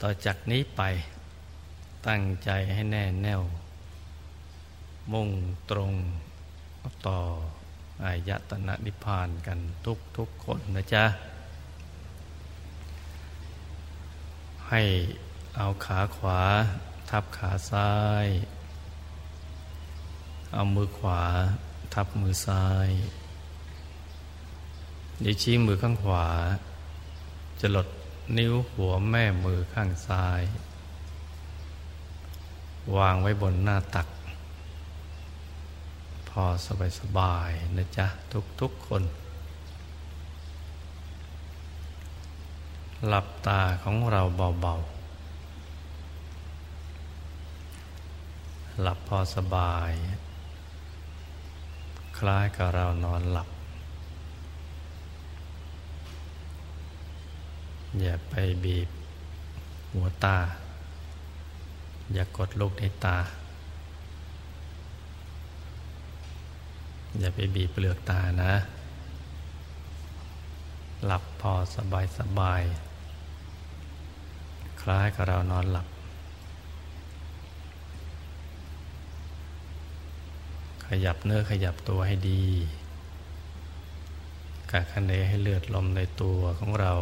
ต่อจากนี้ไปตั้งใจให้แน่แน่ว มุ่งตรงต่ออายตนะนิพพานกันทุกทุกคนนะจ๊ะ ให้เอาขาขวาทับขาซ้าย เอามือขวาทับมือซ้ายนิ้วชี้มือข้างขวา จะหลด นิ้วหัวแม่มือข้างซ้าย วางไว้บนหน้าตัก พอสบายสบายนะจ๊ะ ทุกทุกคน หลับตาของเราเบา ๆ หลับพอสบาย คล้ายกับเรานอนหลับ อย่าไปบีบหัวตา อย่ากดลูกในตา อย่าไปบีบเปลือกตานะ หลับพอสบายสบาย คล้ายกับเรานอนหลับ ขยับเนื้อขยับตัวให้ดีกาคันเดให้เลือดลมในตัวของเรา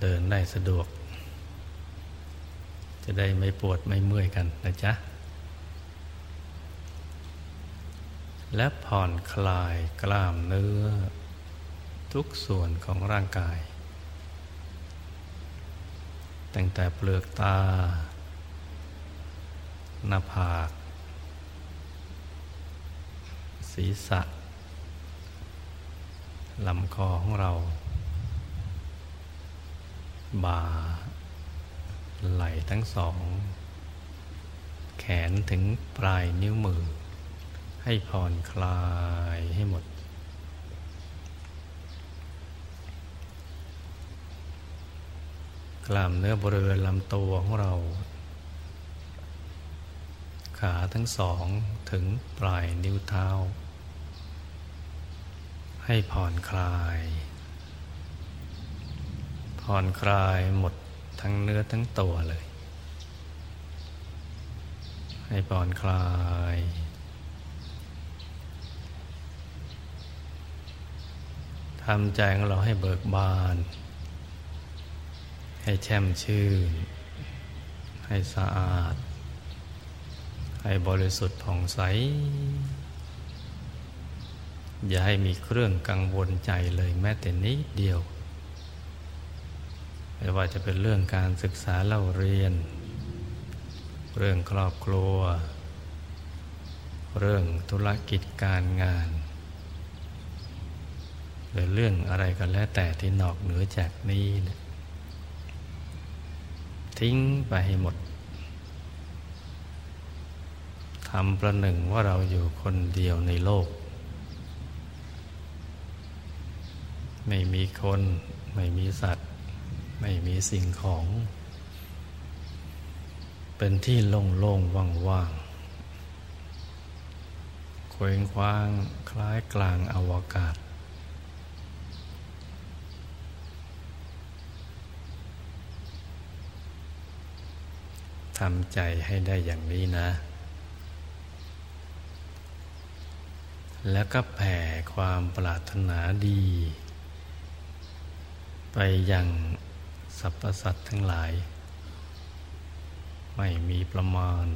เดินได้สะดวก จะได้ไม่ปวดไม่เมื่อยกันนะจ๊ะ และผ่อนคลายกล้ามเนื้อ ทุกส่วนของร่างกาย ตั้งแต่เปลือกตา หน้าผาก ศีรษะลำคอของเรา บ่า ไหล่ทั้งสอง แขนถึงปลายนิ้วมือ ให้ผ่อนคลายให้หมด กล้ามเนื้อบริเวณลำตัวของเรา ขาทั้งสองถึงปลายนิ้วเท้า ให้ผ่อนคลาย ผ่อนคลายหมดทั้งเนื้อทั้งตัวเลย ให้ผ่อนคลาย ทำใจของเราให้เบิกบาน ให้แช่มชื่น ให้สะอาด ให้บริสุทธิ์ผ่องใส อย่าให้มีเครื่องกังวลใจเลยแม้แต่นิดเดียว ไม่ว่าจะเป็นเรื่องการศึกษาเล่าเรียน เรื่องครอบครัว เรื่องธุรกิจการงาน หรือเรื่องอะไรก็แล้วแต่ที่นอกเหนือจากนี้นะทิ้งไปให้หมดทำประหนึ่งว่าเราอยู่คนเดียวในโลก ไม่มีคน ไม่มีสัตว์ ไม่มีสิ่งของ เป็นที่โล่งๆว่างๆเคว้งคว้างคล้ายกลางอวกาศ ทำใจให้ได้อย่างนี้นะ แล้วก็แผ่ความปรารถนาดี ไปยัง สรรพสัตว์ทั้งหลาย ไม่มีประมาณ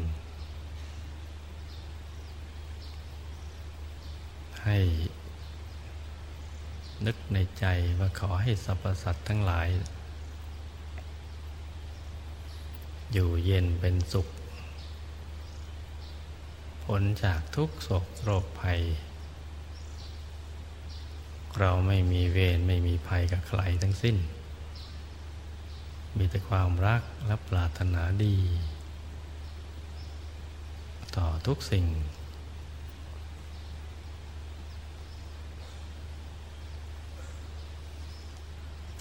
ให้นึกในใจว่าขอให้สรรพสัตว์ทั้งหลาย อยู่เย็นเป็นสุขพ้นจากทุกโศกโรคภัย เราไม่มีเวรไม่มีภัยกับใครทั้งสิ้น มีแต่ความรักและปรารถนาดี ต่อทุกสิ่ง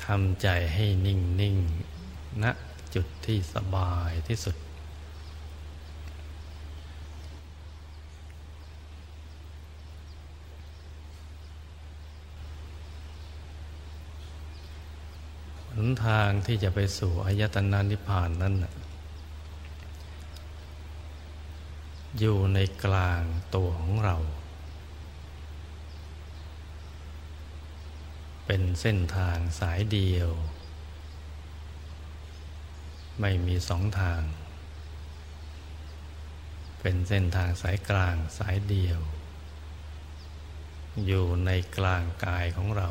ทำใจให้นิ่งนิ่งณจุดที่สบายที่สุด นทางที่จะไปสู่อายตนะนิพพานนั้นอยู่ในกลางตัวของเรา เป็นเส้นทางสายเดียว ไม่มีสองทาง เป็นเส้นทางสายกลางสายเดียว อยู่ในกลางกายของเรา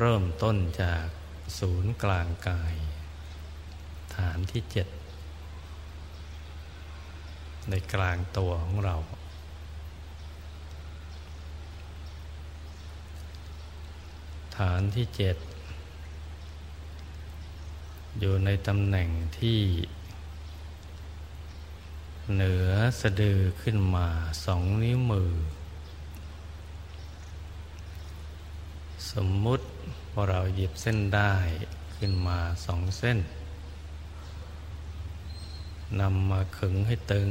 เริ่มต้นจากศูนย์กลางกาย ฐานที่เจ็ดในกลางตัวของเรา ฐานที่เจ็ดอยู่ในตำแหน่งที่ เหนือสะดือขึ้นมาสองนิ้วมือ สมมุติว่าเราหยิบเส้นได้ขึ้นมาสองเส้นนำมาขึงให้ตึง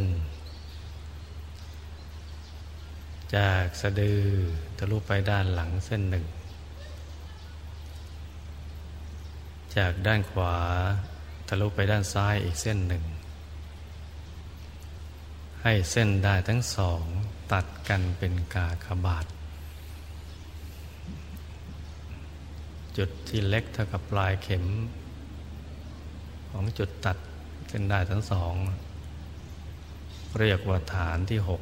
จากสะดือทะลุไปด้านหลังเส้นหนึ่ง จากด้านขวาทะลุไปด้านซ้ายอีกเส้นหนึ่ง ให้เส้นได้ทั้งสองตัดกันเป็นกาขบาท จุดที่เล็กเท่ากับปลายเข็ม ของจุดตัดเส้นได้ทั้งสอง เรียกว่าฐานที่หก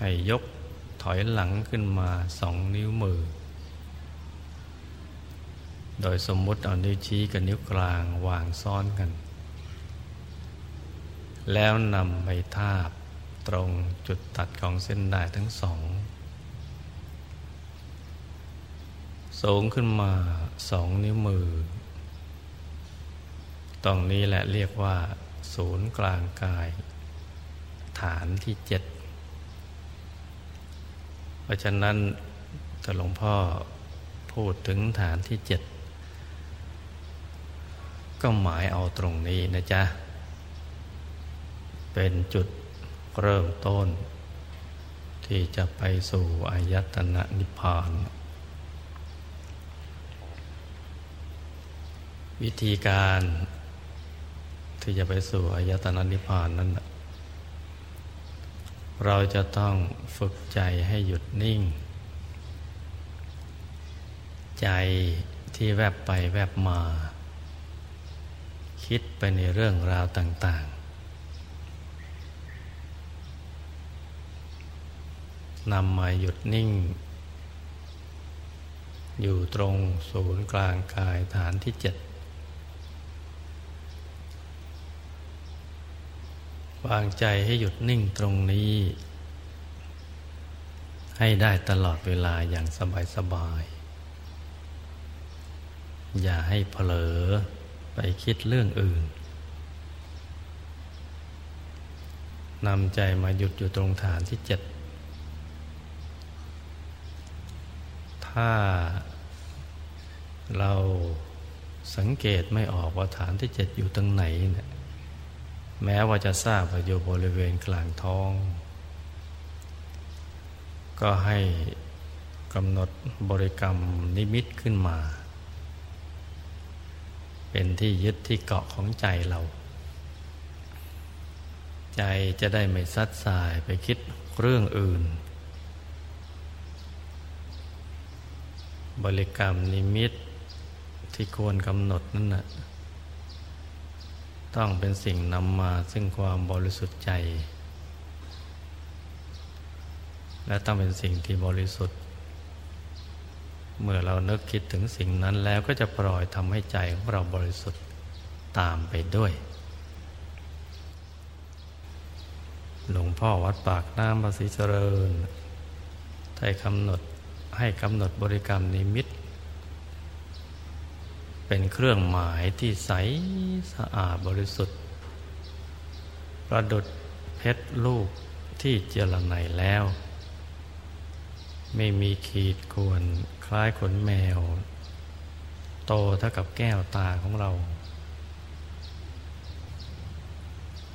ให้ยกถอยหลังขึ้นมาสองนิ้วมือ โดยสมมุติเอานิ้วชี้กับนิ้วกลางวางซ้อนกัน แล้วนำไปทาบตรงจุดตัดของเส้นได้ทั้งสอง สูงขึ้นมาสองนิ้วมือ ตรงนี้แหละเรียกว่า ศูนย์กลางกาย ฐานที่เจ็ด เพราะฉะนั้นถ้าหลวงพ่อพูดถึงฐานที่เจ็ด ก็หมายเอาตรงนี้นะจ๊ะ เป็นจุดเริ่มต้น ที่จะไปสู่อายตนะนิพพาน วิธีการที่จะไปสู่อายตนะนิพพานนั้นเราจะต้องฝึกใจให้หยุดนิ่ง ใจที่แวบไปแวบมา คิดไปในเรื่องราวต่าง ๆนำมาหยุดนิ่ง อยู่ตรงศูนย์กลางกายฐานที่เจ็ด วางใจให้หยุดนิ่งตรงนี้ ให้ได้ตลอดเวลาอย่างสบายสบาย อย่าให้เผลอไปคิดเรื่องอื่นนำใจมาหยุดอยู่ตรงฐานที่เจ็ด ถ้าเราสังเกตไม่ออกว่าฐานที่เจ็ดอยู่ตรงไหนเนี่ย แม้ว่าจะทราบว่าอยู่บริเวณกลางท้อง ก็ให้กำหนดบริกรรมนิมิตขึ้นมา เป็นที่ยึดที่เกาะของใจเรา ใจจะได้ไม่ซัดสายไปคิดเรื่องอื่น บริกรรมนิมิตที่ควรกำหนดนั่นนะ่ะ ต้องเป็นสิ่งนำมาซึ่งความบริสุทธิ์ใจ และต้องเป็นสิ่งที่บริสุทธิ์ เมื่อเรานึกคิดถึงสิ่งนั้นแล้วก็จะปล่อยทำให้ใจของเราบริสุทธิ์ตามไปด้วย หลวงพ่อวัดปากน้ำภาษีเจริญไทยกำหนดให้กำหนดบริกรรมนิมิต เป็นเครื่องหมายที่ใสสะอาดบริสุทธิ์ ประดุดเพชรลูกที่เจรไนแล้ว ไม่มีขีดควรคล้ายขนแมว โตเท่ากับแก้วตาของเรา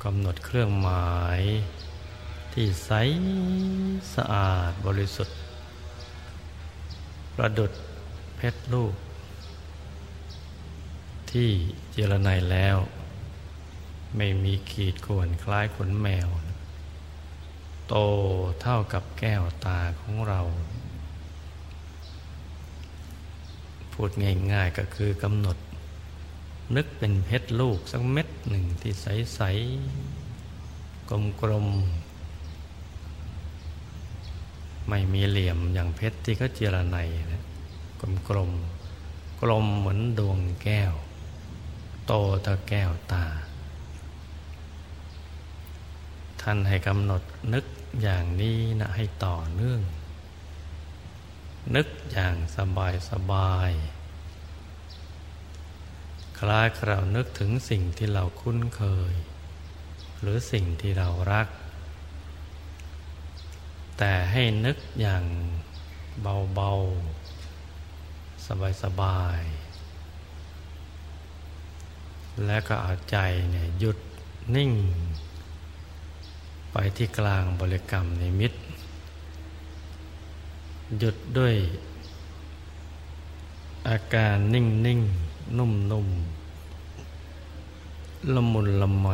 กำหนดเครื่องหมาย ที่ที่ใสสะอาดบริสุทธิ์ ประดุดเพชรลูก ที่เจรไนแล้ว ไม่มีขีดข่วนคล้ายขนแมว โตเท่ากับแก้วตาของเรา พูดง่ายๆก็คือกำหนด นึกเป็นเพชรลูกสักเม็ดหนึ่งที่ใส ๆ กลม ๆไม่มีเหลี่ยมอย่างเพชรที่เขาเจรไนนะกลมกลมกลมเหมือนดวงแก้ว โตตะแก้วตา ท่านให้กำหนดนึกอย่างนี้นะให้ต่อเนื่อง นึกอย่างสบายสบาย คล้ายเรานึกถึงสิ่งที่เราคุ้นเคย หรือสิ่งที่เรารัก แต่ให้นึกอย่างเบาๆ สบายสบาย และก็เอาใจเนี่ยหยุดนิ่ง ไปที่กลางบริกรรมในมิต หยุดด้วย อาการนิ่งนิ่งนุ่มนุ่มละมุนละไม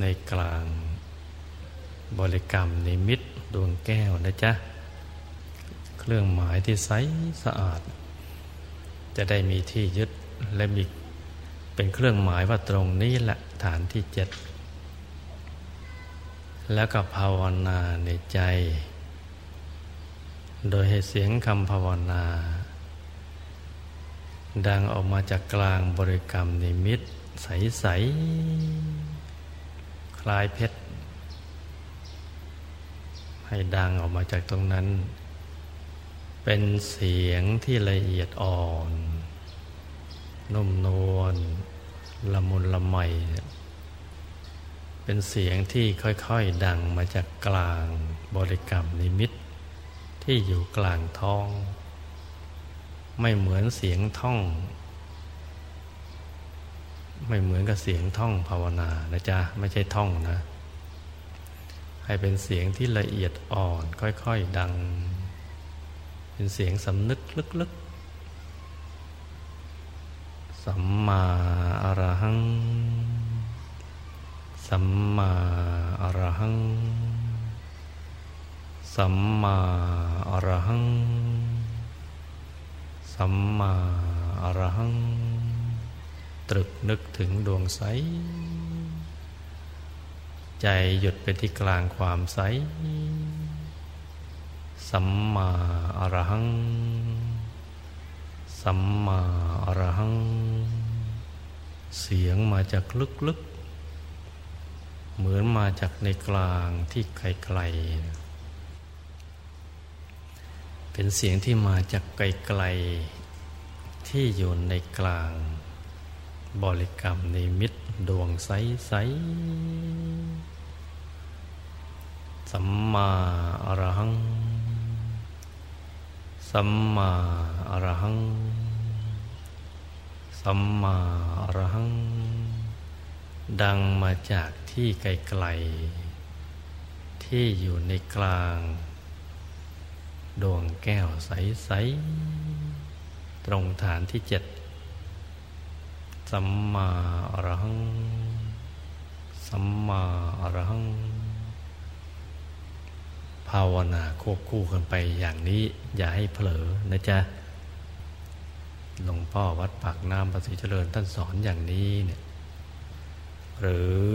ในกลางบริกรรมในมิตดวงแก้วนะจ๊ะ เครื่องหมายที่ใสสะอาด จะได้มีที่ยึดและมีเป็นเครื่องหมายว่าตรงนี้แหละฐานที่เจ็ดแล้วก็ภาวนาในใจ โดยให้เสียงคำภาวนา ดังออกมาจากกลางบริกรรมนิมิต ใส ๆ คลายเพชร ให้ดังออกมาจากตรงนั้น เป็นเสียงที่ละเอียดอ่อน นุ่มนวลละมุนละไม เป็นเสียงที่ค่อยๆดังมาจากกลางบริกรรมนิมิต ที่อยู่กลางท้อง ไม่เหมือนเสียงท่อง ไม่เหมือนกับเสียงท่องภาวนานะจ๊ะ ไม่ใช่ท่องนะ ให้เป็นเสียงที่ละเอียดอ่อนค่อยๆดัง เป็นเสียงสำนึกลึกๆ สัมมาอรหัง สัมมาอรหัง สัมมาอรหัง สัมมาอรหัง ตรึกนึกถึงดวงใส ใจหยุดไปที่กลางความใส สัมมาอรหัง สัมมาอรหัง เสียงมาจากลึกๆ เหมือนมาจากในกลางที่ไกลๆ เป็นเสียงที่มาจากไกลๆ ที่อยู่ในกลาง บริกรรมในมิตรดวงใสๆสัมมาอรหัง สัมมาอรหัง สัมมาอรหัง ดังมาจากที่ไกลๆ ที่อยู่ในกลาง ดวงแก้วใส ๆ ตรงฐานที่เจ็ด สัมมาอรหัง สัมมาอรหัง ภาวนาควบคู่กันไปอย่างนี้อย่าให้เผลอนะจ๊ะหลวงพ่อวัดปากน้ำประสิเจริญท่านสอนอย่างนี้เนี่ยหรือ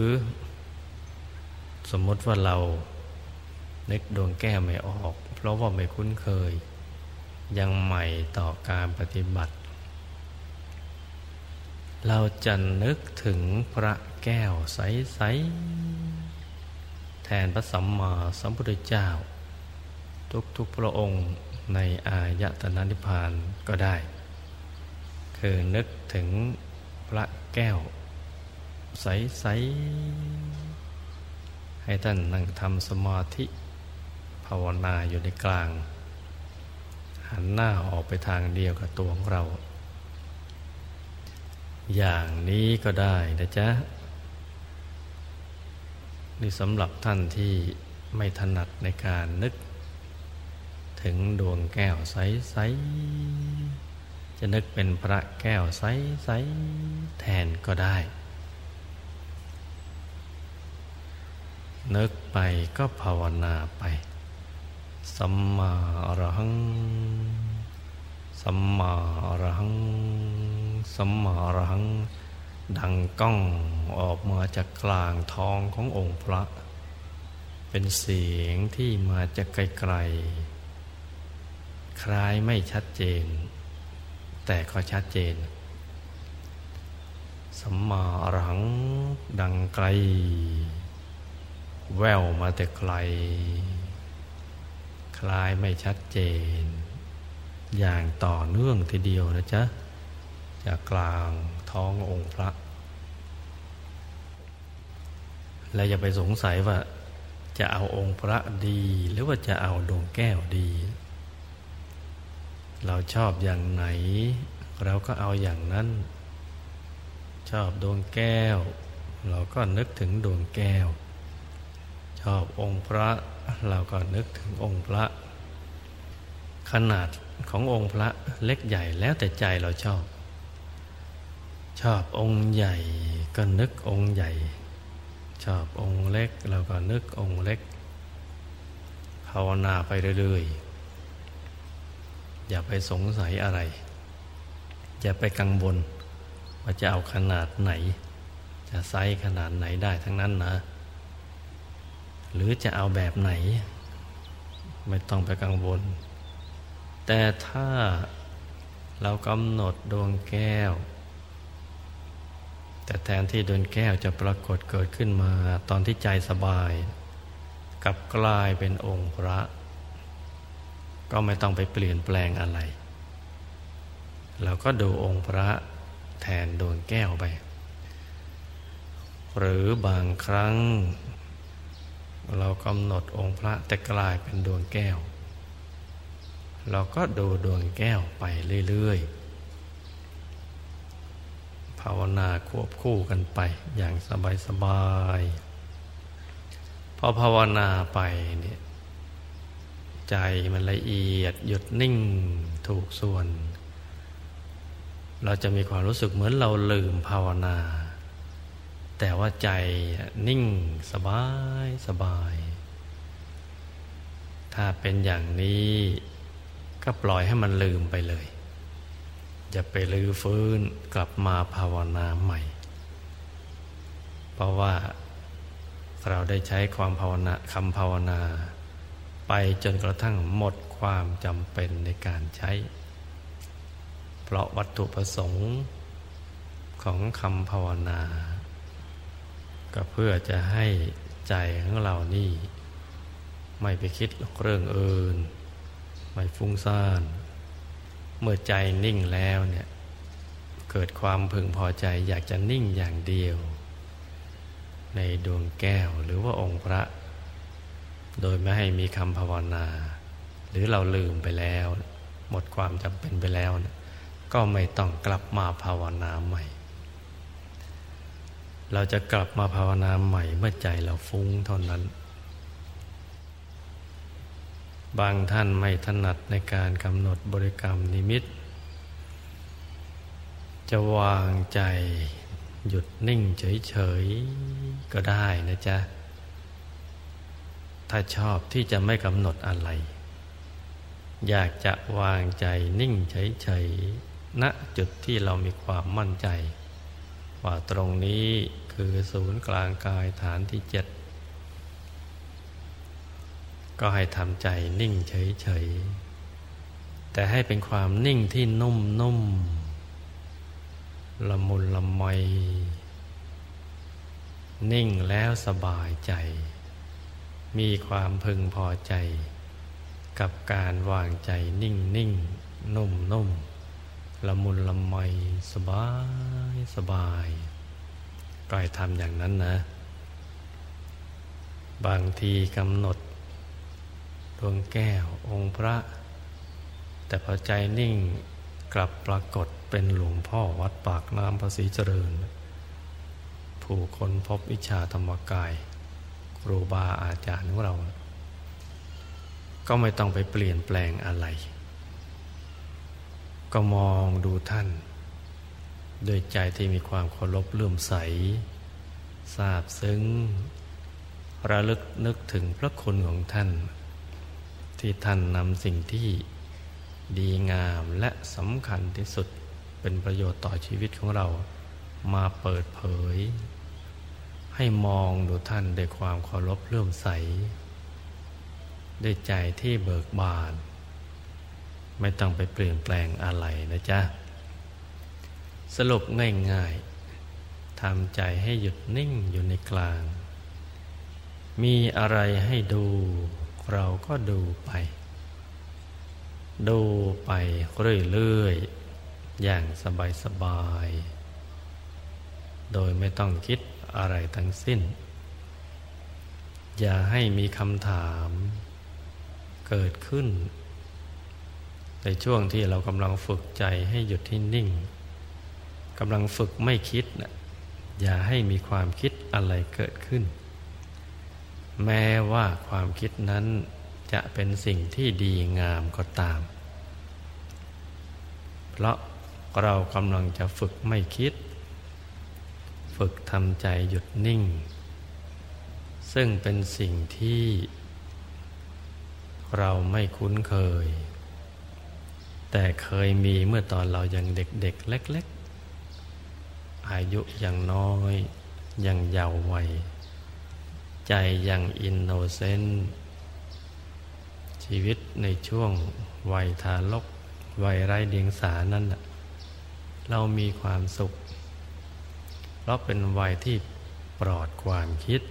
สมมติว่าเราเน็กดวงแก้ไม่ออก เพราะว่าไม่คุ้นเคย ยังใหม่ต่อการปฏิบัติ เราจะนึกถึงพระแก้วใสๆ แทนพระสัมมาสัมพุทธเจ้า ทุกๆพระองค์ในอายตนะนิพพานก็ได้ คือนึกถึงพระแก้ว ใส ๆ ให้ท่านนั่งทำสมาธิภาวนาอยู่ในกลาง หันหน้าออกไปทางเดียวกับตัวของเรา อย่างนี้ก็ได้นะจ๊ะ นี่สำหรับท่านที่ไม่ถนัดในการนึก ถึงดวงแก้วใส ๆ จะนึกเป็นพระแก้วใส ๆ แทนก็ได้ นึกไปก็ภาวนาไป สัมมาอรหัง สัมมาอรหัง สัมมาอรหัง ดังก้องออกมาจากกลางท้องขององค์พระ เป็นเสียงที่มาจากไกลๆ คล้ายไม่ชัดเจน แต่ก็ชัดเจน สัมมาอรหังดังไกล แววมาแต่ไกล คล้ายไม่ชัดเจน อย่างต่อเนื่องทีเดียวนะจ๊ะ จากกลาง ท้ององค์พระ และอย่าไปสงสัยว่า จะเอาองค์พระดี หรือว่าจะเอาดวงแก้วดี เราชอบอย่างไหน เราก็เอาอย่างนั้น ชอบดวงแก้ว เราก็นึกถึงดวงแก้ว ชอบองค์พระเราก็นึกถึงองค์พระ ขนาดขององค์พระเล็กใหญ่แล้วแต่ใจเราชอบ ชอบองค์ใหญ่ก็นึกองค์ใหญ่ ชอบองค์เล็กเราก็นึกองค์เล็ก ภาวนาไปเรื่อยๆ อย่าไปสงสัยอะไร อย่าไปกังวลว่าจะเอาขนาดไหน จะไซส์ขนาดไหนได้ทั้งนั้นนะ หรือจะเอาแบบไหน ไม่ต้องไปกังวล แต่ถ้าเรากำหนดดวงแก้ว แต่แทนที่ดวงแก้วจะปรากฏเกิดขึ้นมาตอนที่ใจสบายกลับกลายเป็นองค์พระ ก็ไม่ต้องไปเปลี่ยนแปลงอะไร เราก็ดูองค์พระแทนดวงแก้วไป หรือบางครั้ง เรากำหนดองค์พระแต่กลายเป็นดวงแก้ว เราก็ดูดวงแก้วไปเรื่อยๆาวนาควบคู่กันไปอย่างสบายสบายพอภาวนาไปเนี่ยใจมันละเอียดหยุดนิ่งถูกส่วน เราจะมีความรู้สึกเหมือนเราลืมภาวนา แต่ว่าใจนิ่งสบายสบาย ถ้าเป็นอย่างนี้ก็ปล่อยให้มันลืมไปเลย จะไปลื้อฟื้นกลับมาภาวนาใหม่ เพราะว่าเราได้ใช้ความภาวนาคำภาวนา ไปจนกระทั่งหมดความจำเป็นในการใช้ เพราะวัตถุประสงค์ของคำภาวนา ก็เพื่อจะให้ใจของเรานี่ ไม่ไปคิดเรื่องอื่น ไม่ฟุ้งซ่าน เมื่อใจนิ่งแล้วเนี่ยเกิดความพึงพอใจอยากจะนิ่งอย่างเดียว ในดวงแก้วหรือว่าองค์พระ โดยไม่ให้มีคำภาวนา หรือเราลืมไปแล้ว หมดความจำเป็นไปแล้วนะก็ไม่ต้องกลับมาภาวนาใหม่ เราจะกลับมาภาวนาใหม่เมื่อใจเราฟุ้งเท่านั้น บางท่านไม่ถนัดในการกำหนดบริกรรมนิมิต จะวางใจหยุดนิ่งเฉยๆ ก็ได้นะจ๊ะ ถ้าชอบที่จะไม่กำหนดอะไร อยากจะวางใจนิ่งเฉยๆณจุดที่เรามีความมั่นใจ ว่าตรงนี้คือศูนย์กลางกายฐานที่เจ็ด ก็ให้ทำใจนิ่งเฉยๆ แต่ให้เป็นความนิ่งที่นุ่มๆ ละมุนละไมนิ่งแล้วสบายใจ มีความพึงพอใจ กับการวางใจนิ่งนิ่งนุ่มนุ่มละมุนละไมสบายสบายก็ให้ทำอย่างนั้นนะ บางทีกำหนด ดวงแก้วองค์พระ แต่พอใจนิ่งกลับปรากฏเป็นหลวงพ่อวัดปากน้ำภาษีเจริญ ผู้คนพบวิชาธรรมกาย ครูบาอาจารย์ของเรา ก็ไม่ต้องไปเปลี่ยนแปลงอะไร ก็มองดูท่านโดยใจที่มีความเคารพเลื่อมใสทราบซึ้ง ระลึกนึกถึงพระคุณของท่าน ที่ท่านนำสิ่งที่ดีงามและสำคัญที่สุดเป็นประโยชน์ต่อชีวิตของเรามาเปิดเผย ให้มองดูท่านด้วยความเคารพเลื่อมใส ด้วยใจที่เบิกบาน ไม่ต้องไปเปลี่ยนแปลงอะไรนะจ๊ะ สรุปง่ายๆทำใจให้หยุดนิ่งอยู่ในกลาง มีอะไรให้ดู เราก็ดูไป ดูไปเรื่อยๆ อย่างสบายๆ โดยไม่ต้องคิดอะไรทั้งสิ้น อย่าให้มีคำถามเกิดขึ้น ในช่วงที่เรากำลังฝึกใจให้หยุดที่นิ่งกำลังฝึกไม่คิดนะอย่าให้มีความคิดอะไรเกิดขึ้น แม้ว่าความคิดนั้นจะเป็นสิ่งที่ดีงามก็ตาม เพราะเรากำลังจะฝึกไม่คิด ฝึกทำใจหยุดนิ่ง ซึ่งเป็นสิ่งที่ เราไม่คุ้นเคย แต่เคยมีเมื่อตอนเรายังเด็กๆเล็ก ๆ อายุยังน้อย ยังเยาว์วัย ใจยังอินโนเซนต์ชีวิตในช่วงวัยทารกวัยไร้เดียงสานั้นเรามีความสุข เพราะเป็นวัยที่ปลอดความคิด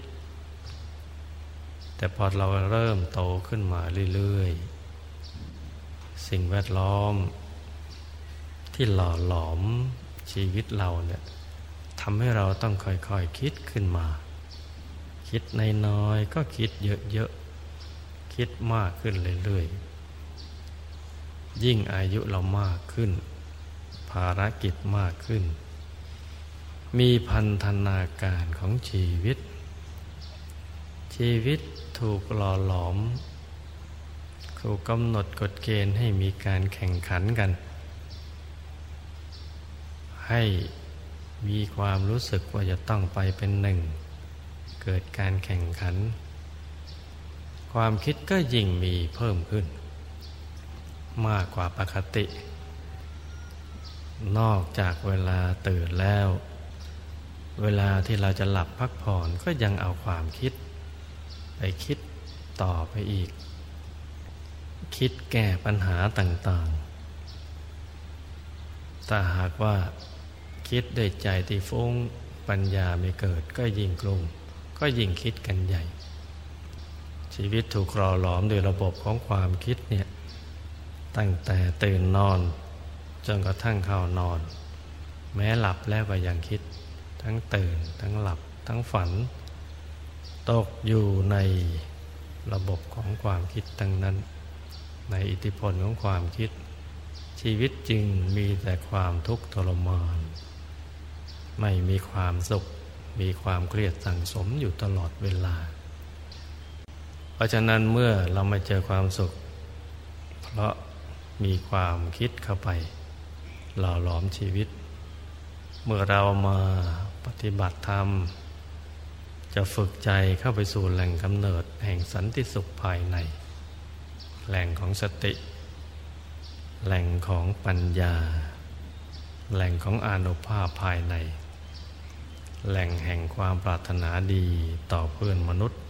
แต่พอเราเริ่มโตขึ้นมาเรื่อย ๆ สิ่งแวดล้อม ที่หล่อหลอมชีวิตเราเนี่ยทำให้เราต้องค่อยๆคคิดขึ้นมา คิดในน้อยก็คิดเยอะๆ คิดมากขึ้นเรื่อยๆ ยิ่งอายุเรามากขึ้น ภารกิจมากขึ้น มีพันธนาการของชีวิต ชีวิตถูกหล่อหลอม ถูกกำหนดกฎเกณฑ์ให้มีการแข่งขันกัน ให้มีความรู้สึกว่าจะต้องไปเป็นหนึ่ง เกิดการแข่งขัน ความคิดก็ยิ่งมีเพิ่มขึ้น มากกว่าปกติ นอกจากเวลาตื่นแล้ว เวลาที่เราจะหลับพักผ่อนก็ยังเอาความคิด ไปคิดต่อไปอีก คิดแก้ปัญหาต่างๆถ้าหากว่าคิดด้วยใจที่ฟุ้งปัญญาไม่เกิดก็ยิ่งกลุ่ม ก็ยิ่งคิดกันใหญ่ ชีวิตถูกรอหลอมโดยระบบของความคิดเนี่ยตั้งแต่ตื่นนอน จนกระทั่งเข้านอน แม้หลับแล้วก็ยังคิด ทั้งตื่น ทั้งหลับ ทั้งฝัน ตกอยู่ในระบบของความคิดทั้งนั้น ในอิทธิพลของความคิด ชีวิตจริงมีแต่ความทุกข์ทรมาน ไม่มีความสุข มีความเครียดสั่งสมอยู่ตลอดเวลา เพราะฉะนั้นเมื่อเรามาเจอความสุข เพราะมีความคิดเข้าไป หล่อหลอมชีวิต เมื่อเรามาปฏิบัติธรรม จะฝึกใจเข้าไปสู่แหล่งกำเนิดแห่งสันติสุขภายใน แหล่งของสติ แหล่งของปัญญา แหล่งของอานุภาพภายใน แหล่งแห่งความปรารถนาดีต่อเพื่อนมนุษย์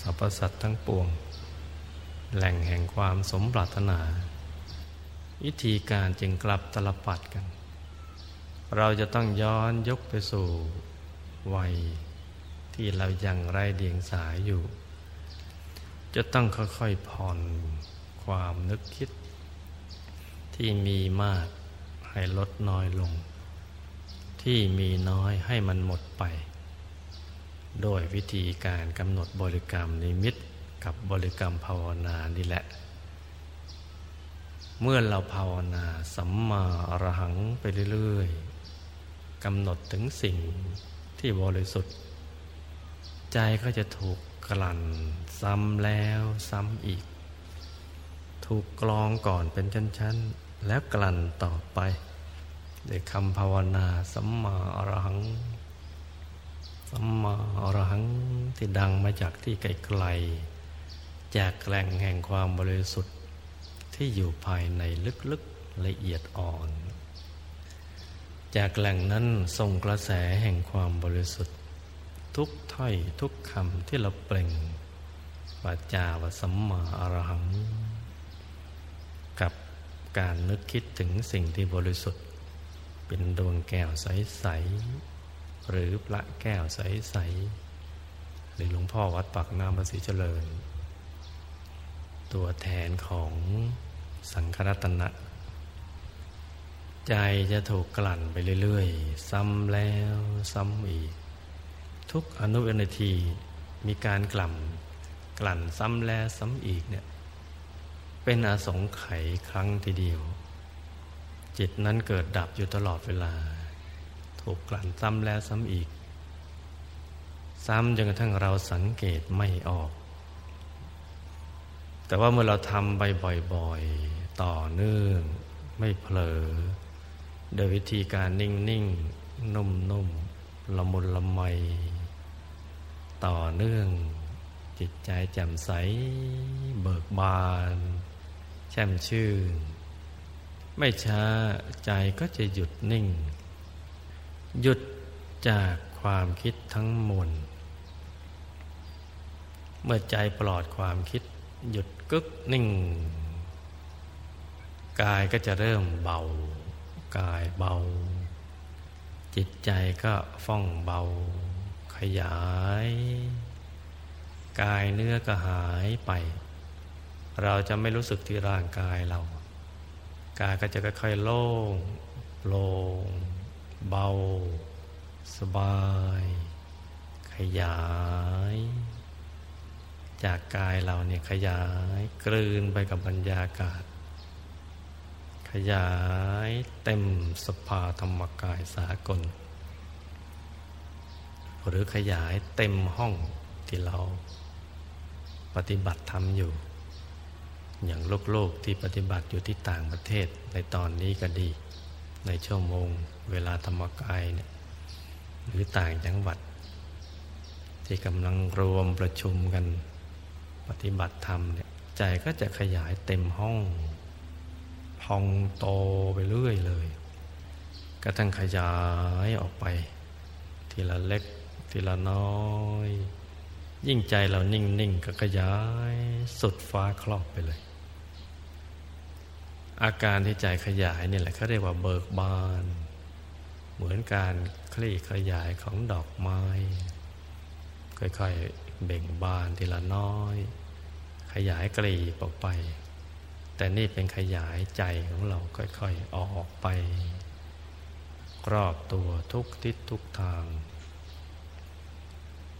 สรรพสัตว์ทั้งปวง แหล่งแห่งความสมปรารถนา วิธีการจึงกลับตลปัดกัน เราจะต้องย้อนยกไปสู่ วัยที่เรายังไร้เดียงสายอยู่ จะต้องค่อยๆผ่อนความนึกคิด ที่มีมากให้ลดน้อยลง ที่มีน้อยให้มันหมดไป โดยวิธีการกำหนดบริกรรมนิมิตกับบริกรรมภาวนานี่แหละ เมื่อเราภาวนาสัมมาอรหังไปเรื่อยๆกำหนดถึงสิ่งที่บริสุทธิ์ ใจก็จะถูกกลั่นซ้ำแล้วซ้ำอีก ถูกกลองก่อนเป็นชั้น ๆ แล้วกลั่นต่อไป ด้วยคำภาวนาสัมมาอรหัง สัมมาอรหังที่ดังมาจากที่ไกลๆจากแหล่งแห่งความบริสุทธิ์ที่อยู่ภายในลึกๆละเอียดอ่อน จากแหล่งนั้นส่งกระแสแห่งความบริสุทธิ์ ทุกถ้อยทุกคำที่เราเปล่งวาจาวสัมมาอรหัง กับการนึกคิดถึงสิ่งที่บริสุทธิ์ เป็นดวงแก้วใส ๆ หรือพระแก้วใส ๆ หรือหลวงพ่อวัดปักน้ำประสิเจริญ ตัวแทนของสังครัตนะ ใจจะถูกกลั่นไปเรื่อย ๆ ซ้ำแล้วซ้ำอีก ทุกอนุเวนาทีมีการกลั่นกลั่นซ้ำแล้วซ้ำอีกเนี่ยเป็นอาสงไขยครั้งทีเดียว จิตนั้นเกิดดับอยู่ตลอดเวลา ถูกกลั่นซ้ำแล้วซ้ำอีก ซ้ำจนกระทั่งเราสังเกตไม่ออก แต่ว่าเมื่อเราทำไปบ่อยๆ ต่อเนื่อง ไม่เผลอ โดยวิธีการนิ่งๆ นุ่มๆ ละมุนละไม ต่อเนื่อง จิตใจแจ่มใส เบิกบาน แช่มชื่น ไม่ช้าใจก็จะหยุดนิ่ง หยุดจากความคิดทั้งมวลเมื่อใจปลอดความคิด หยุดกึกนิ่ง กายก็จะเริ่มเบา กายเบา จิตใจก็ฟ่องเบา ขยาย กายเนื้อก็หายไป เราจะไม่รู้สึกที่ร่างกายเรา กายก็จะค่อยๆโล่งโปร่งเบา สบาย ขยาย จากกายเราเนี่ยขยายกลืนไปกับบรรยากาศ ขยายเต็มสภาธรรมกายสากล หรือขยายเต็มห้องที่เราปฏิบัติทำอยู่ อย่างโลกโลกที่ปฏิบัติอยู่ที่ต่างประเทศในตอนนี้ก็ดี ในชั่วโมงเวลาธรรมกายเนี่ยหรือต่างจังหวัด ที่กำลังรวมประชุมกันปฏิบัติธรรมเนี่ยใจก็จะขยายเต็มห้อง พองโตไปเรื่อยเลยกระทั่งขยายออกไป ทีละเล็กทีละน้อยยิ่งใจเรานิ่ง ๆ ก็ขยายสุดฟ้าครอบไปเลย อาการที่ใจขยายนี่แหละเขาเรียกว่าเบิกบาน เหมือนการคลี่ขยายของดอกไม้ ค่อยๆเบ่งบานทีละน้อย ขยายกลีบออกไป แต่นี่เป็นขยายใจของเราค่อยๆออกไป รอบตัวทุกทิศทุกทาง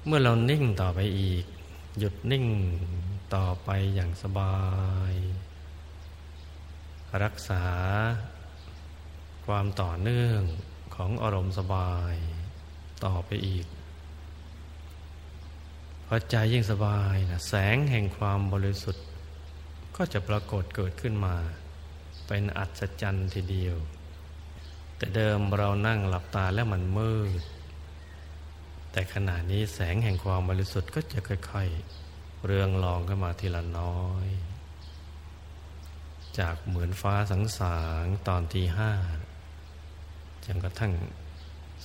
เมื่อเรานิ่งต่อไปอีก หยุดนิ่งต่อไปอย่างสบาย รักษา ความต่อเนื่องของอารมณ์สบายต่อไปอีกพอใจยิ่งสบายนะแสงแห่งความบริสุทธิ์ ก็จะปรากฏเกิดขึ้นมา เป็นอัศจรรย์ทีเดียว แต่เดิมเรานั่งหลับตาแล้วมันมืด แต่ขณะนี้แสงแห่งความบริสุทธิ์ก็จะค่อย ๆ เรืองรองขึ้นมาทีละน้อย จากเหมือนฟ้าสังสางตอนที่ห้าจนกระทั่ง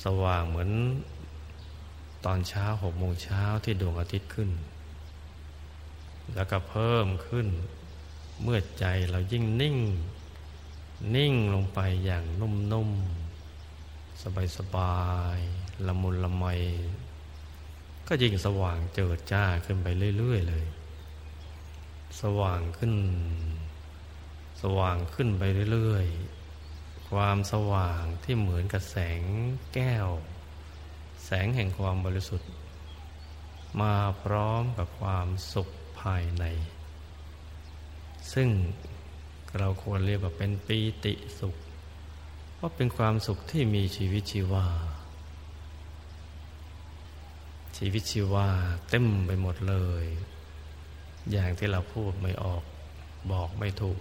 สว่างเหมือนตอนเช้าหกโมงเช้าที่ดวงอาทิตย์ขึ้น แล้วก็เพิ่มขึ้น เมื่อใจเรายิ่งนิ่ง นิ่งลงไปอย่างนุ่มๆ สบายๆ ละมุนละไม ก็ยิ่งสว่างเจิดจ้าขึ้นไปเรื่อย ๆ เลย สว่างขึ้น สว่างขึ้นไปเรื่อยๆ ความสว่างที่เหมือนกับแสงแก้ว แสงแห่งความบริสุทธิ์ มาพร้อมกับความสุขภายใน ซึ่งเราควรเรียกว่าเป็นปีติสุข เพราะเป็นความสุขที่มีชีวิตชีวา ชีวิตชีวาเต็มไปหมดเลย อย่างที่เราพูดไม่ออกบอกไม่ถูก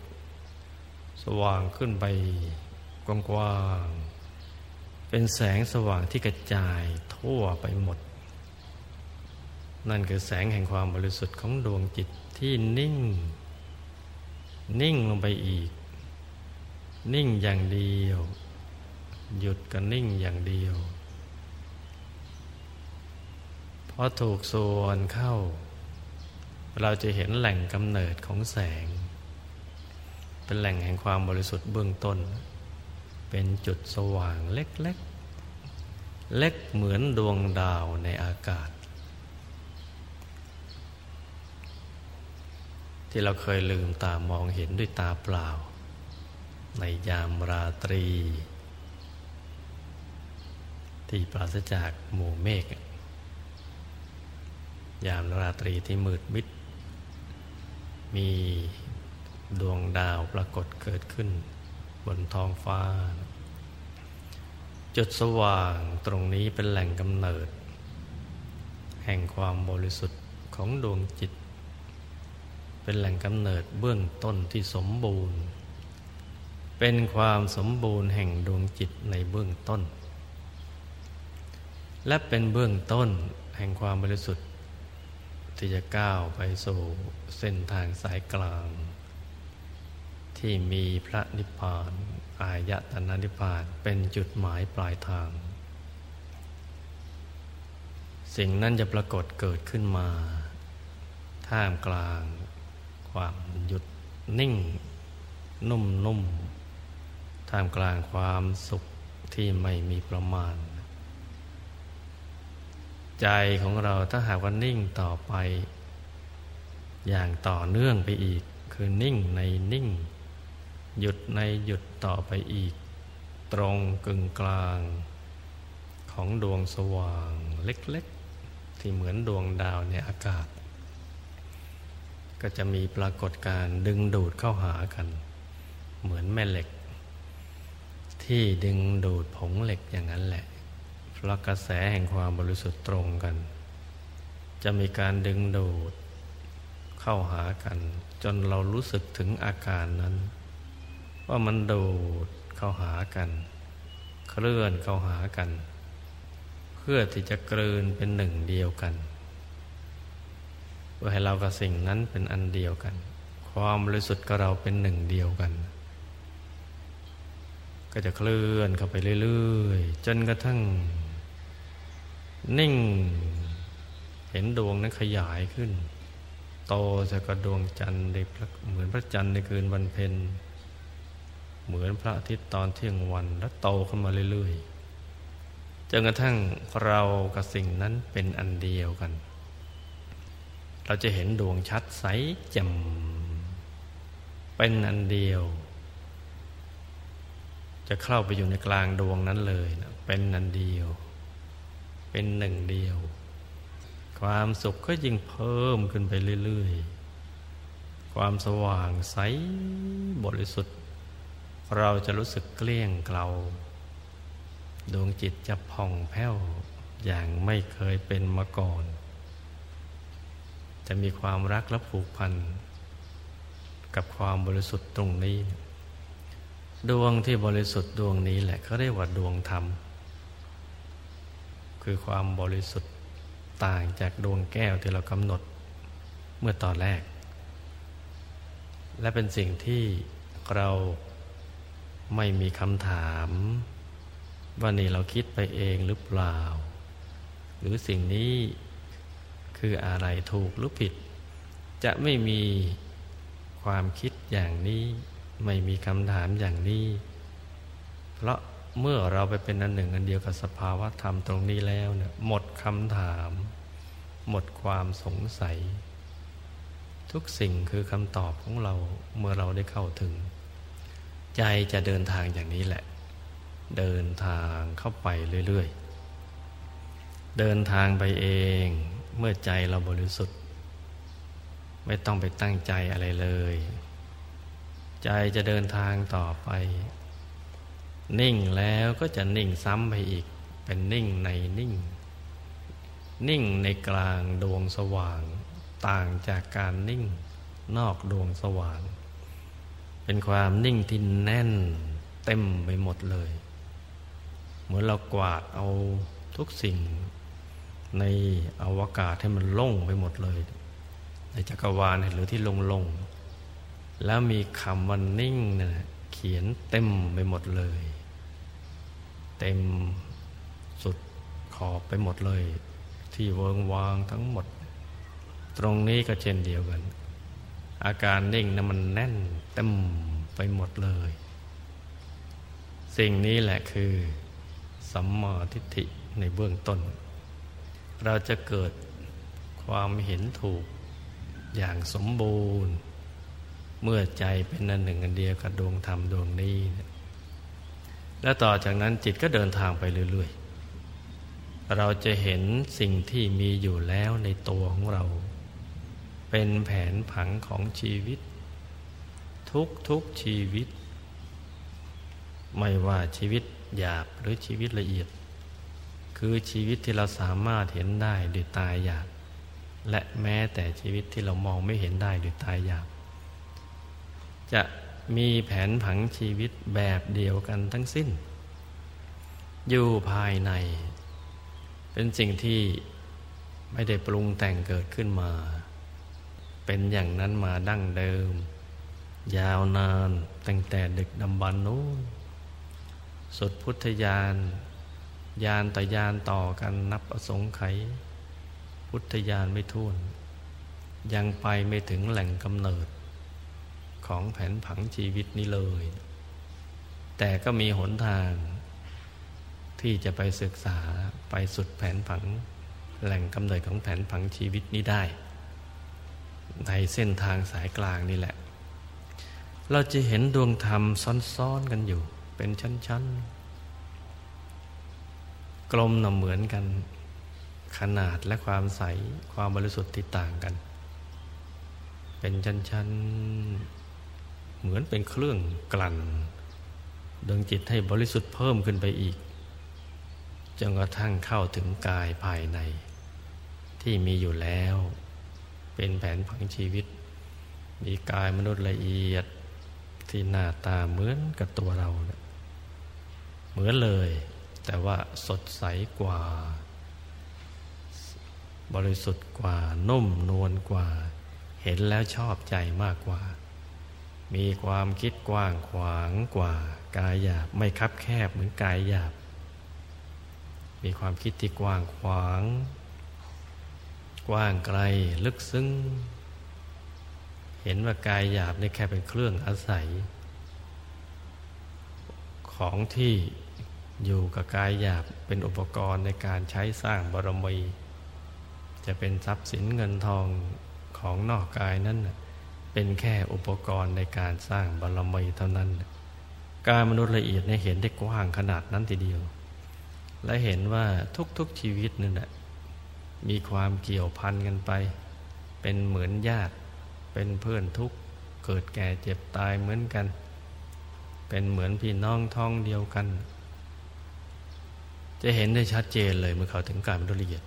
สว่างขึ้นไปกว้างๆเป็นแสงสว่างที่กระจายทั่วไปหมด นั่นคือแสงแห่งความบริสุทธิ์ของดวงจิตที่นิ่ง นิ่งลงไปอีก นิ่งอย่างเดียว หยุดกันนิ่งอย่างเดียวพอถูกส่วนเข้า เราจะเห็นแหล่งกำเนิดของแสง เป็นแหล่งแห่งความบริสุทธิ์เบื้องต้น เป็นจุดสว่างเล็กๆเล็กเหมือนดวงดาวในอากาศ ที่เราเคยลืมตามองเห็นด้วยตาเปล่า ในยามราตรี ที่ปราศจากหมู่เมฆยามราตรีที่มืดมิด มี ดวงดาวปรากฏเกิดขึ้น บนท้องฟ้า จุดสว่างตรงนี้เป็นแหล่งกำเนิด แห่งความบริสุทธิ์ของดวงจิต เป็นแหล่งกำเนิดเบื้องต้นที่สมบูรณ์ เป็นความสมบูรณ์แห่งดวงจิตในเบื้องต้น และเป็นเบื้องต้นแห่งความบริสุทธิ์ที่จะก้าวไปสู่เส้นทางสายกลาง ที่มีพระนิพพาน อายตนะนิพพานเป็นจุดหมายปลายทาง สิ่งนั้นจะปรากฏเกิดขึ้นมา ท่ามกลาง ความหยุดนิ่ง นุ่มนุ่มท่ามกลางความสุขที่ไม่มีประมาณ ใจของเราถ้าหากว่านิ่งต่อไป อย่างต่อเนื่องไปอีกคือนิ่งในนิ่ง หยุดในหยุดต่อไปอีก ตรงกึ่งกลาง ของดวงสว่างเล็กๆ ที่เหมือนดวงดาวในอากาศ ก็จะมีปรากฏการดึงดูดเข้าหากัน เหมือนแม่เหล็ก ที่ดึงดูดผงเหล็กอย่างนั้นแหละราะกระแสแห่งความบริสุทธิ์ตรงกัน จะมีการดึงดูดเข้าหากัน จนเรารู้สึกถึงอาการนั้น ว่ามันดูดเข้าหากัน เคลื่อนเข้าหากัน เพื่อที่จะกลืนเป็นหนึ่งเดียวกันเพื่อให้เรากับสิ่งนั้นเป็นอันเดียวกัน ความบริสุทธิ์กับเราเป็นหนึ่งเดียวกัน ก็จะเคลื่อนเข้าไปเรื่อยๆจนกระทั่ง นิ่ง เห็นดวงนั้นขยายขึ้น โตจะกระดวงจันทร์เหมือนพระจันทร์ในคืนวันเพ็ญ เหมือนพระอาทิตย์ตอนเที่ยงวันแล้วโตขึ้นมาเรื่อยๆจนกระทั่งเรากับสิ่งนั้นเป็นอันเดียวกัน เราจะเห็นดวงชัดใสแจ่มเป็นอันเดียว จะเข้าไปอยู่ในกลางดวงนั้นเลยนะเป็นอันเดียว เป็นหนึ่งเดียว ความสุขก็ยิ่งเพิ่มขึ้นไปเรื่อยๆ ความสว่างใสบริสุทธิ์ เราจะรู้สึกเกลี้ยงเกลาดวงจิตจะผ่องแผ้วอย่างไม่เคยเป็นมาก่อน จะมีความรักและผูกพัน กับความบริสุทธิ์ตรงนี้ ดวงที่บริสุทธิ์ดวงนี้แหละเขาเรียกว่าดวงธรรม คือความบริสุทธิ์ต่างจากดวงแก้วที่เรากำหนดเมื่อตอนแรก และเป็นสิ่งที่เรา ไม่มีคำถาม ว่านี่เราคิดไปเองหรือเปล่า หรือสิ่งนี้คืออะไรถูกหรือผิด จะไม่มีความคิดอย่างนี้ ไม่มีคำถามอย่างนี้ เพราะเมื่อเราไปเป็นอันหนึ่งอันเดียวกับสภาวะธรรมตรงนี้แล้วเนี่ยหมดคำถาม หมดความสงสัย ทุกสิ่งคือคำตอบของเราเมื่อเราได้เข้าถึง ใจจะเดินทางอย่างนี้แหละ เดินทางเข้าไปเรื่อย ๆ เดินทางไปเองเมื่อใจเราบริสุทธิ์ ไม่ต้องไปตั้งใจอะไรเลย ใจจะเดินทางต่อไป นิ่งแล้วก็จะนิ่งซ้ำไปอีก เป็นนิ่งในนิ่ง นิ่งในกลางดวงสว่าง ต่างจากการนิ่งนอกดวงสว่าง เป็นความนิ่งที่แน่นเต็มไปหมดเลย เหมือนเรากวาดเอาทุกสิ่ง ในอวกาศให้มันล่งไปหมดเลย ในจักรวาลหรือที่ลงลงแล้วมีคำวันนิ่งนะเขียนเต็มไปหมดเลย เต็มสุดขอบไปหมดเลย ที่เวิงวางทั้งหมด ตรงนี้ก็เช่นเดียวกัน อาการนิ่งนะมันแน่นเต็มไปหมดเลย สิ่งนี้แหละคือ สัมมาทิฏฐิในเบื้องต้น เราจะเกิดความเห็นถูกอย่างสมบูรณ์ เมื่อใจเป็นอันหนึ่งอันเดียวกับดวงธรรมดวงนี้แล้วต่อจากนั้นจิตก็เดินทางไปเรื่อย ๆ เราจะเห็นสิ่งที่มีอยู่แล้วในตัวของเรา เป็นแผนผังของชีวิต ทุกทุกชีวิต ไม่ว่าชีวิตหยาบหรือชีวิตละเอียด คือชีวิตที่เราสามารถเห็นได้ด้วยตาหยาบและแม้แต่ชีวิตที่เรามองไม่เห็นได้ด้วยตาหยาบจะมีแผนผังชีวิตแบบเดียวกันทั้งสิ้น อยู่ภายใน เป็นสิ่งที่ไม่ได้ปรุงแต่งเกิดขึ้นมา เป็นอย่างนั้นมาดั้งเดิม ยาวนานตั้งแต่ดึกดำบรรนู้นสุดพุทธยานยานต่อยานต่อกันนับอสงไขยพุทธยานไม่ท้วน ยังไปไม่ถึงแหล่งกำเนิด ของแผนผังชีวิตนี้เลย แต่ก็มีหนทาง ที่จะไปศึกษาไปสุดแผนผัง แหล่งกำเนิดของแผนผังชีวิตนี้ได้ ในเส้นทางสายกลางนี่แหละ เราจะเห็นดวงธรรมซ้อนๆกันอยู่ เป็นชั้นๆ กลมน่ะเหมือนกัน ขนาดและความใสความบริสุทธิ์ที่ต่างกัน เป็นชั้นๆ เหมือนเป็นเครื่องกลั่นดวงจิตให้บริสุทธิ์เพิ่มขึ้นไปอีกจนกระทั่งเข้าถึงกายภายใน ที่มีอยู่แล้ว เป็นแผนผังชีวิต มีกายมนุษย์ละเอียดที่หน้าตาเหมือนกับตัวเรานะเหมือนเลย แต่ว่าสดใสกว่า บริสุทธิ์กว่า นุ่มนวลกว่า เห็นแล้วชอบใจมากกว่า มีความคิดกว้างขวางกว่า กายหยาบไม่คับแคบเหมือนกายหยาบ มีความคิดที่กว้างขวาง กว้างไกลลึกซึ้ง เห็นว่ากายหยาบนี่แค่เป็นเครื่องอาศัย ของที่อยู่กับกายหยาบเป็นอุปกรณ์ในการใช้สร้างบารมี จะเป็นทรัพย์สินเงินทองของนอกกายนั่นเป็นแค่อุปกรณ์ในการสร้างบารมีเท่านั้น การมนุษย์ละเอียดเนี่ยเห็นได้กว้างขนาดนั้นทีเดียว และเห็นว่าทุกๆชีวิตนั่นแหละ มีความเกี่ยวพันกันไป เป็นเหมือนญาติ เป็นเพื่อนทุกเกิดแก่เจ็บตายเหมือนกัน เป็นเหมือนพี่น้องท้องเดียวกัน จะเห็นได้ชัดเจนเลยเมื่อเข้าถึงการมนุษย์ละเอียด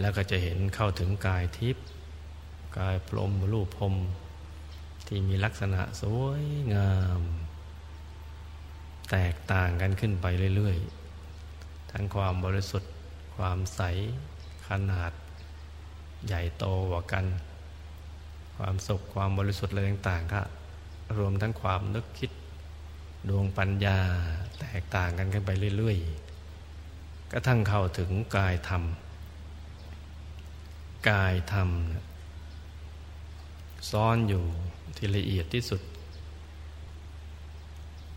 แล้วก็จะเห็นเข้าถึงกายทิพย์กายพรมรูปพรมที่มีลักษณะสวยงาม แตกต่างกันขึ้นไปเรื่อย ๆ ทั้งความบริสุทธิ์ ความใสขนาด ใหญ่โตกว่ากัน ความสุขความบริสุทธิ์อะไรต่างๆก็รวมทั้งความนึกคิด ดวงปัญญาแตกต่างกันกันไปเรื่อยๆก็ทั้งเข้าถึงกายธรรม กายธรรม ซ่อนอยู่ที่ละเอียดที่สุด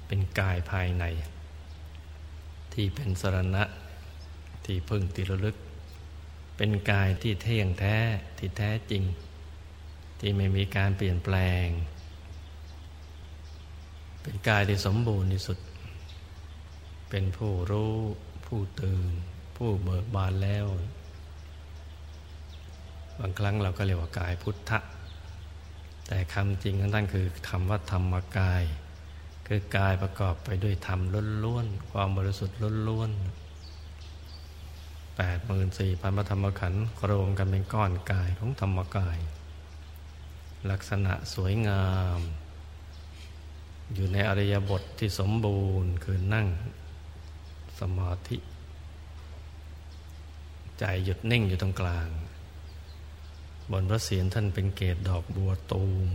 เป็นกายภายใน ที่เป็นสรณะ ที่พึ่งที่ระลึก เป็นกายที่เที่ยงแท้ที่แท้จริง ที่ไม่มีการเปลี่ยนแปลง เป็นกายที่สมบูรณ์ที่สุด เป็นผู้รู้ผู้ตื่น ผู้เบิกบานแล้ว บางครั้งเราก็เรียกว่ากายพุทธะแต่คำจริงของท่านคือคำว่าธรรมกาย คือกายประกอบไปด้วยธรรมล้วนๆความบริสุทธิ์ล้วนๆ 84,000พันธรรมขันธ์รวมกันเป็นก้อนกายของธรรมกาย ลักษณะสวยงาม อยู่ในอริยบทที่สมบูรณ์คือนั่งสมาธิ ใจหยุดนิ่งอยู่ตรงกลาง บนพระเศียรท่านเป็นเกตดอกบัวตูม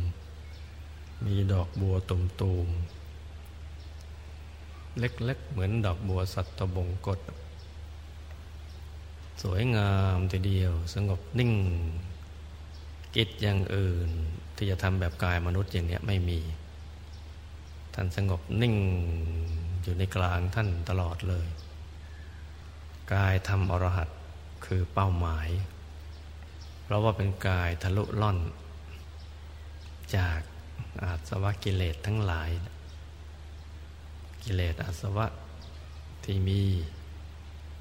มีดอกบัวตุมตูม เล็กๆ เหมือนดอกบัวสัตตบงกฎ สวยงามทีเดียวสงบนิ่ง กิจอย่างอื่น ที่จะทำแบบกายมนุษย์อย่างนี้ไม่มี ท่านสงบนิ่งอยู่ในกลางท่านตลอดเลย กายทำอรหัตคือเป้าหมาย เพราะว่าเป็นกายทะลุล่อน จากอาสวะกิเลสทั้งหลาย กิเลสอาสวะที่มี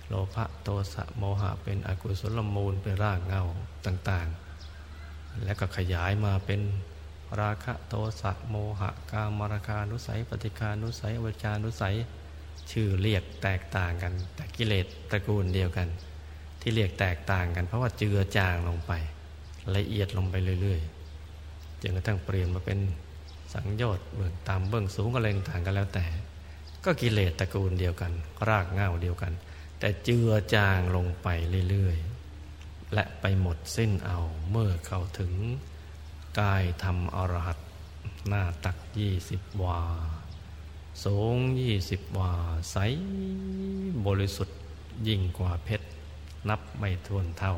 โลภะโทสะโมหะเป็นอกุศลมูลเป็นรากเงาต่างๆ และก็ขยายมาเป็นราคะโทสะโมหะกามราคานุสัย ปฏิคานุสัยวิจานุสัย ชื่อเรียกแตกต่างกัน แต่กิเลสตระกูลเดียวกัน ที่เรียกแตกต่างกัน เพราะว่าเจือจางลงไป ละเอียดลงไปเรื่อยๆจนกระทั่งเปลี่ยนมาเป็นสังโยชน์เบื้องต่ำเบื้องสูงก็เลงต่างกันแล้วแต่ ก็กิเลสตระกูลเดียวกัน รากเงาเดียวกัน แต่เจือจางลงไปเรื่อยๆ และไปหมดสิ้นเอาเมื่อเข้าถึง กายธรรมอรหัตหน้าตักยี่สิบวา สูงยี่สิบวา ใสบริสุทธิ์ยิ่งกว่าเพชร นับไม่ท้วนเท่า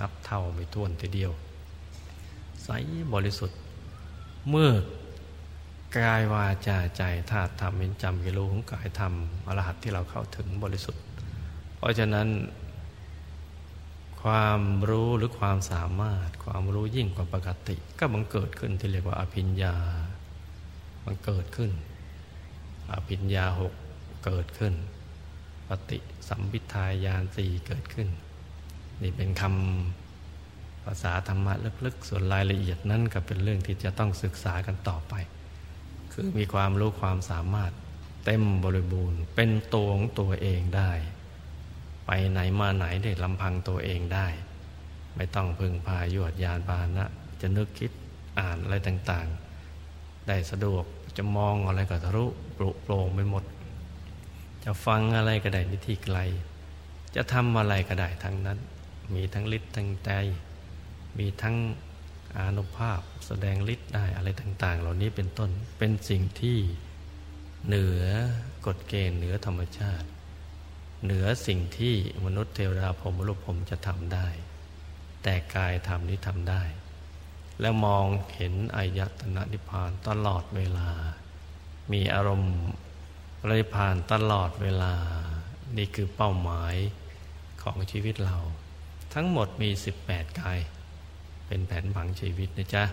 นับเท่าไม่ท้วนทีเดียว ใสบริสุทธิ์ เมื่อกายวาจาใจธาตุธรรมเป็นจำกิโลของกายธรรมอรหัตที่เราเข้าถึงบริสุทธิ์ ราะฉะนั้น ความรู้หรือความสามารถ ความรู้ยิ่งกว่าปกติ ก็บังเกิดขึ้นที่เรียกว่าอภิญญามันเกิดขึ้น อภิญญาหกเกิดขึ้น ปฏิสัมพิทายานสี่เกิดขึ้น นี่เป็นคำภาษาธรรมะลึกๆ ส่วนรายละเอียดนั้นก็เป็นเรื่องที่จะต้องศึกษากันต่อไป คือมีความรู้ความสามารถเต็มบริบูรณ์ เป็นตัวของตัวเองได้ ไปไหนมาไหนได้ลำพังตัวเองได้ ไม่ต้องพึ่งพายวดยานพานะ จะนึกคิดอ่านอะไรต่างๆ ได้สะดวกจะมองอะไรก็ทะลุปลุโปร่งไปหมด จะฟังอะไรก็ได้ในที่ไกล จะทำอะไรก็ได้ทั้งนั้น มีทั้งฤทธิ์ทั้งใจ มีทั้งอานุภาพแสดงฤทธิ์ได้อะไรต่าง ๆ เหล่านี้เป็นต้นเป็นสิ่งที่เหนือกฎเกณฑ์เหนือธรรมชาติ เหนือสิ่งที่มนุษย์เทวดาพรมรูปผมจะทำได้ แต่กายทำนี้ทำได้ แล้วมองเห็นอายตนะนิพพานตลอดเวลา มีอารมณ์นิพพานตลอดเวลา นี่คือเป้าหมายของชีวิตเรา ทั้งหมดมี 18 กาย เป็นแผนผังชีวิตนะจ๊ะ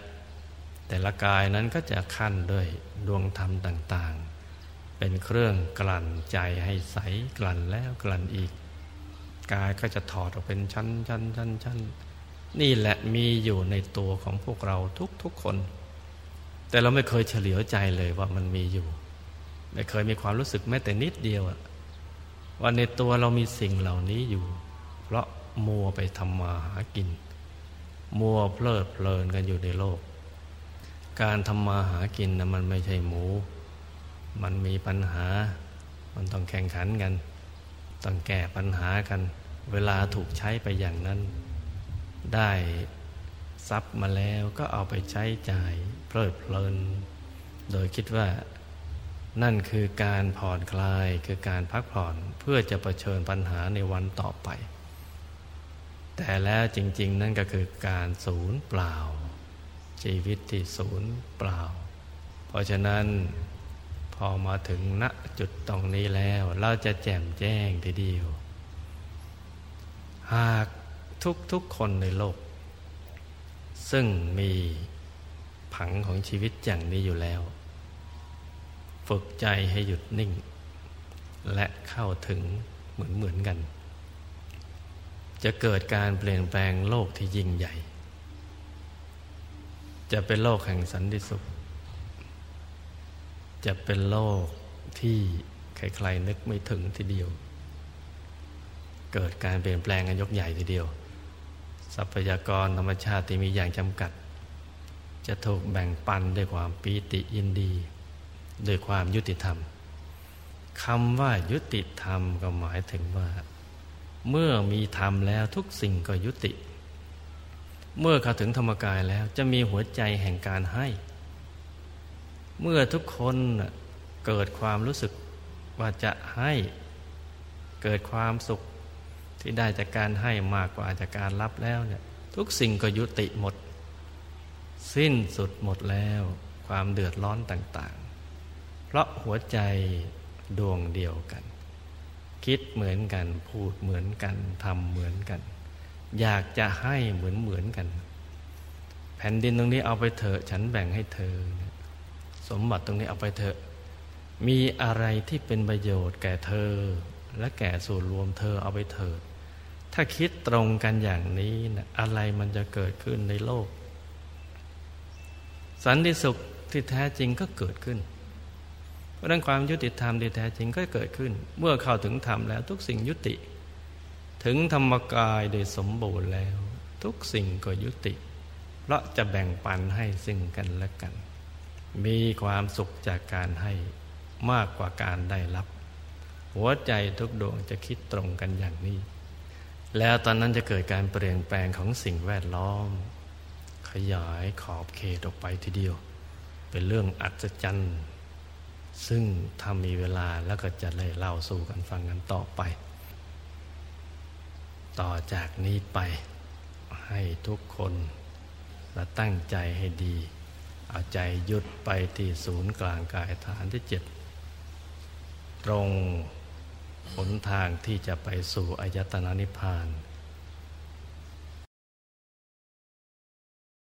แต่ละกายนั้นก็จะขั้นด้วยดวงธรรมต่าง เป็นเครื่องกลั่นใจให้ใสกลั่นแล้วกลั่นอีก กายก็จะถอดออกเป็นชั้นชั้นชั้นชั้นนี่แหละมีอยู่ในตัวของพวกเราทุกทุกคน แต่เราไม่เคยเฉลียวใจเลยว่ามันมีอยู่ ไม่เคยมีความรู้สึกแม้แต่นิดเดียวว่าในตัวเรามีสิ่งเหล่านี้อยู่ เพราะมัวไปทำมาหากิน มัวเพลิดเพลินกันอยู่ในโลก การทำมาหากินนะมันไม่ใช่หมู มันมีปัญหา มันต้องแข่งขันกัน ต้องแก้ปัญหากัน เวลาถูกใช้ไปอย่างนั้น ได้ทรัพย์มาแล้วก็เอาไปใช้จ่ายเพลิดเพลิน โดยคิดว่านั่นคือการผ่อนคลายคือการพักผ่อนเพื่อจะะเผชิญปัญหาในวันต่อไป แต่แล้วจริง ๆ นั่นก็คือการศูนย์เปล่า ชีวิตที่ศูนย์เปล่า เพราะฉะนั้น อมาถึงณจุดตรงนี้แล้ว เราจะแจ่มแจ้งทีเดียว หากทุกๆคนในโลก ซึ่งมีผังของชีวิตอย่างนี้อยู่แล้ว ฝึกใจให้หยุดนิ่ง และเข้าถึงเหมือนเหมือนกัน จะเกิดการเปลี่ยนแปลงโลกที่ยิ่งใหญ่ จะเป็นโลกแห่งสันติสุข จะเป็นโลกที่ใครๆนึกไม่ถึงทีเดียว เกิดการเปลี่ยนแปลงกันยกใหญ่ทีเดียว ทรัพยากรธรรมชาติที่มีอย่างจำกัด จะถูกแบ่งปันด้วยความปีติยินดีด้วยความยุติธรรมคำว่ายุติธรรมก็หมายถึงว่า เมื่อมีธรรมแล้วทุกสิ่งก็ยุติ เมื่อเข้าถึงธรรมกายแล้วจะมีหัวใจแห่งการให้ เมื่อทุกคนเกิดความรู้สึกว่าจะให้เกิดความสุขที่ได้จากการให้มากกว่าจากการรับแล้วเนี่ยทุกสิ่งก็ยุติหมด สิ้นสุดหมดแล้ว ความเดือดร้อนต่างๆ เพราะหัวใจดวงเดียวกัน คิดเหมือนกันพูดเหมือนกันทำเหมือนกัน อยากจะให้เหมือนเหมือนกัน แผ่นดินตรงนี้เอาไปเถอะฉันแบ่งให้เธอ สมบัติตรงนี้เอาไปเถอะ มีอะไรที่เป็นประโยชน์แก่เธอ และแก่ส่วนรวมเธอเอาไปเถิด ถ้าคิดตรงกันอย่างนี้นะอะไรมันจะเกิดขึ้นในโลก สันติสุขที่แท้จริงก็เกิดขึ้น เพราะนั้นความยุติธรรมที่แท้จริงก็เกิดขึ้น เมื่อเข้าถึงธรรมแล้วทุกสิ่งยุติ ถึงธรรมกายโดยสมบูรณ์แล้ว ทุกสิ่งก็ยุติ เพราะจะแบ่งปันให้ซึ่งกันและกัน มีความสุขจากการให้มากกว่าการได้รับ หัวใจทุกดวงจะคิดตรงกันอย่างนี้ แล้วตอนนั้นจะเกิดการเปลี่ยนแปลงของสิ่งแวดล้อม ขยายขอบเขตออกไปทีเดียว เป็นเรื่องอัศจรรย์ซึ่งถ้ามีเวลาแล้วก็จะเลยเล่าสู่กันฟังกันต่อไป ต่อจากนี้ไปให้ทุกคนและตั้งใจให้ดี เอาใจยุดไปที่ศูนย์กลางกายฐานที่เจ็ดตรงหนทางที่จะไปสู่อายตนะนิพพาน